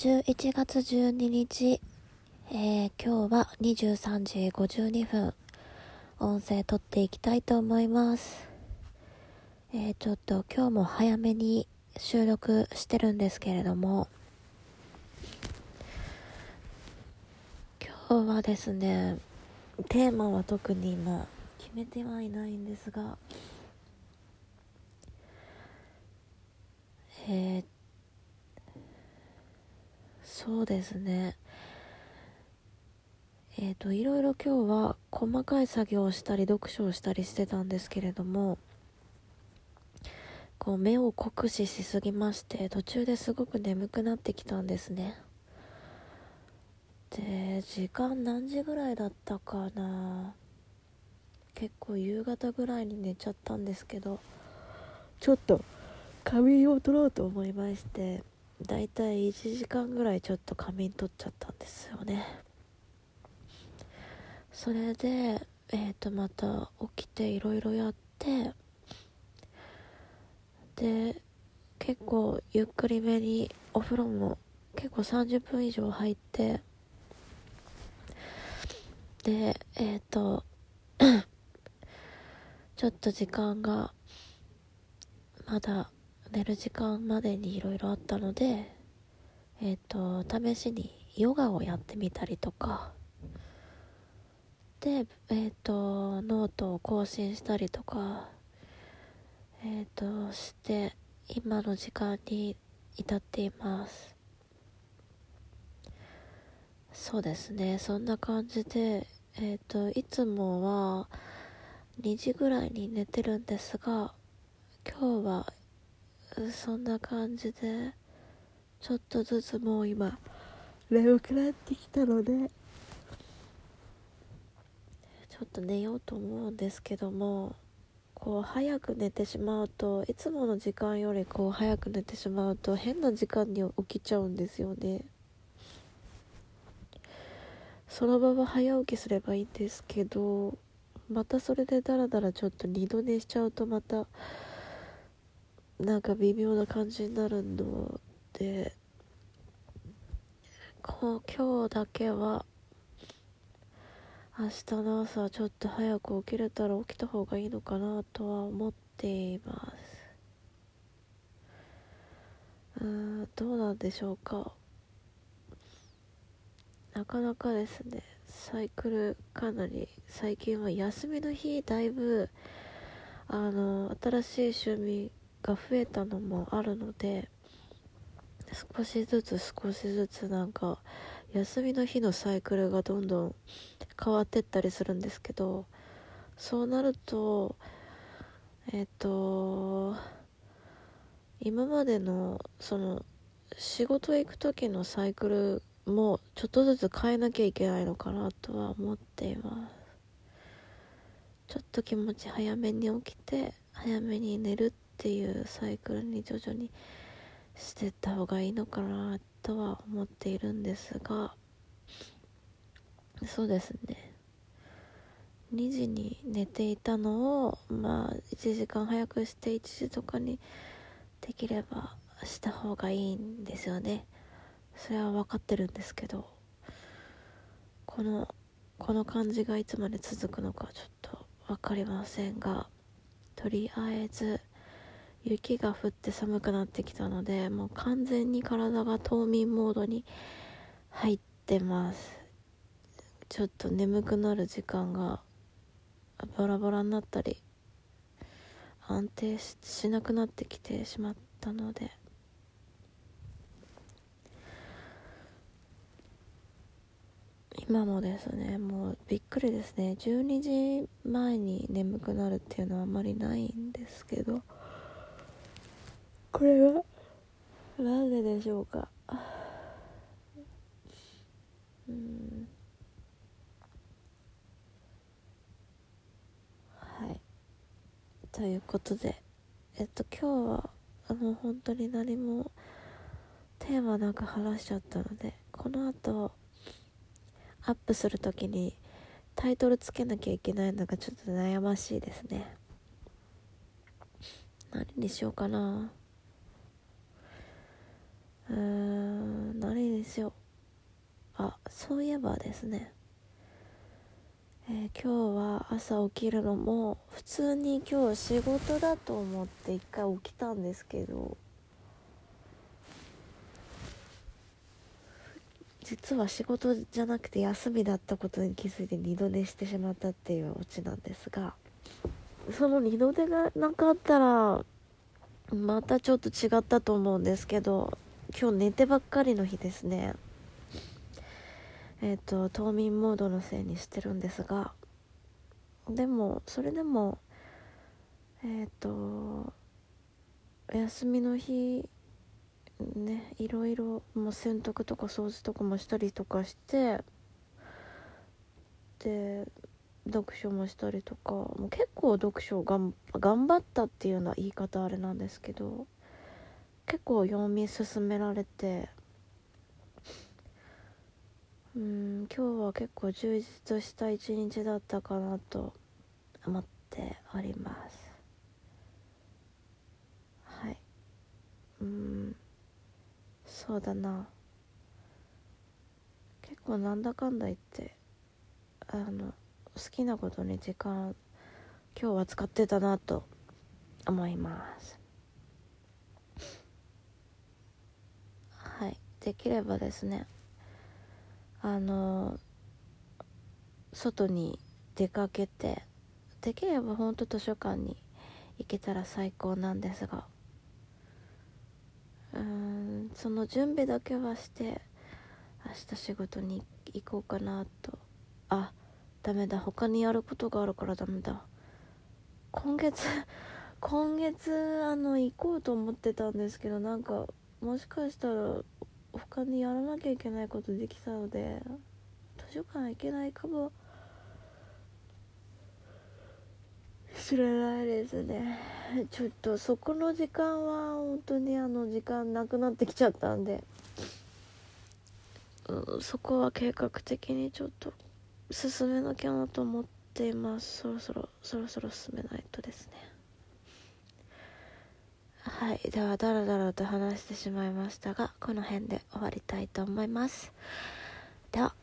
11月12日、えー、今日は23時52分、音声撮っていきたいと思います。えー、ちょっと今日も早めに収録してるんですけれども、今日はですね、テーマは特に今決めてはいないんですが、えー、そうですね。えっ、ー、といろいろ今日は細かい作業をしたり読書をしたりしてたんですけれどもこう目を酷使しすぎまして途中ですごく眠くなってきたんですね。で時間何時ぐらいだったかな。結構夕方ぐらいに寝ちゃったんですけどちょっと仮眠を取ろうと思いましてだいたい1時間ぐらいちょっと仮眠取っちゃったんですよね。それでえっ、ー、とまた起きていろいろやってで結構ゆっくりめにお風呂も結構30分以上入ってでえっ、ー、とちょっと時間がまだ寝る時間までにいろいろあったのでえっ、ー、と試しにヨガをやってみたりとか。でえっ、ー、とノートを更新したりとかえっ、ー、として今の時間に至っています。そうですね。そんな感じでえっ、といつもは2時ぐらいに寝てるんですが今日はそんな感じでちょっとずつもう今眠くなってきたのでちょっと寝ようと思うんですけどもこう早く寝てしまうといつもの時間よりこう早く寝てしまうと変な時間に起きちゃうんですよね。そのまま早起きすればいいんですけどまたそれでダラダラちょっと二度寝しちゃうとまたなんか微妙な感じになるのでこう今日だけは明日の朝ちょっと早く起きれたら起きた方がいいのかなとは思っています。うんどうなんでしょうか。なかなかですねサイクルかなり最近は休みの日だいぶあの新しい趣味が増えたのもあるので少しずつ少しずつなんか休みの日のサイクルがどんどん変わってったりするんですけどそうなるとえっ、と今までのその仕事行く時のサイクルもちょっとずつ変えなきゃいけないのかなとは思っています。ちょっと気持ち早めに起きて早めに寝るっていうサイクルに徐々にしてった方がいいのかなとは思っているんですがそうですね。2時に寝ていたのをまあ1時間早くして1時とかにできればした方がいいんですよね。それは分かってるんですけどこのこの感じがいつまで続くのかちょっと分かりませんがとりあえず雪が降って寒くなってきたのでもう完全に体が冬眠モードに入ってます。ちょっと眠くなる時間がバラバラになったり安定しなくなってきてしまったので。今もですねもうびっくりですね。12時前に眠くなるっていうのはあまりないんですけど。これはなんででしょうか？うん。はい。ということでえっと今日はあの本当に何もテーマなく話しちゃったのでこの後アップする時にタイトルつけなきゃいけないのがちょっと悩ましいですね。何にしようかなうーん何にですよ。あそういえばですね。えー、今日は朝起きるのも普通に今日仕事だと思って一回起きたんですけど実は仕事じゃなくて休みだったことに気づいて二度寝してしまったっていうオチなんですがその二度寝がなかったらまたちょっと違ったと思うんですけど今日寝てばっかりの日ですね。えっ、ー、と冬眠モードのせいにしてるんですが。でもそれでもえっ、ー、と休みの日ねいろいろもう洗濯とか掃除とかもしたりとかしてで読書もしたりとかもう結構読書がん頑張ったっていうような言い方あれなんですけど。結構読み進められてうん今日は結構充実した一日だったかなと思っております。はい。うん。そうだな。結構なんだかんだ言ってあの好きなことに時間今日は使ってたなと思います。はい。できればですねあの外に出かけてできれば本当図書館に行けたら最高なんですがうーんその準備だけはして明日仕事に行こうかなと。あダメだ。他にやることがあるからダメだ。今月今月あの行こうと思ってたんですけどなんかもしかしたら他にやらなきゃいけないことできたので図書館行けないかも。しれないですね。ちょっとそこの時間は本当にあの時間なくなってきちゃったんで、うん、そこは計画的にちょっと進めなきゃなと思っています。そろそろそろそろ進めないとですね。はいではダラダラと話してしまいましたがこの辺で終わりたいと思います。では。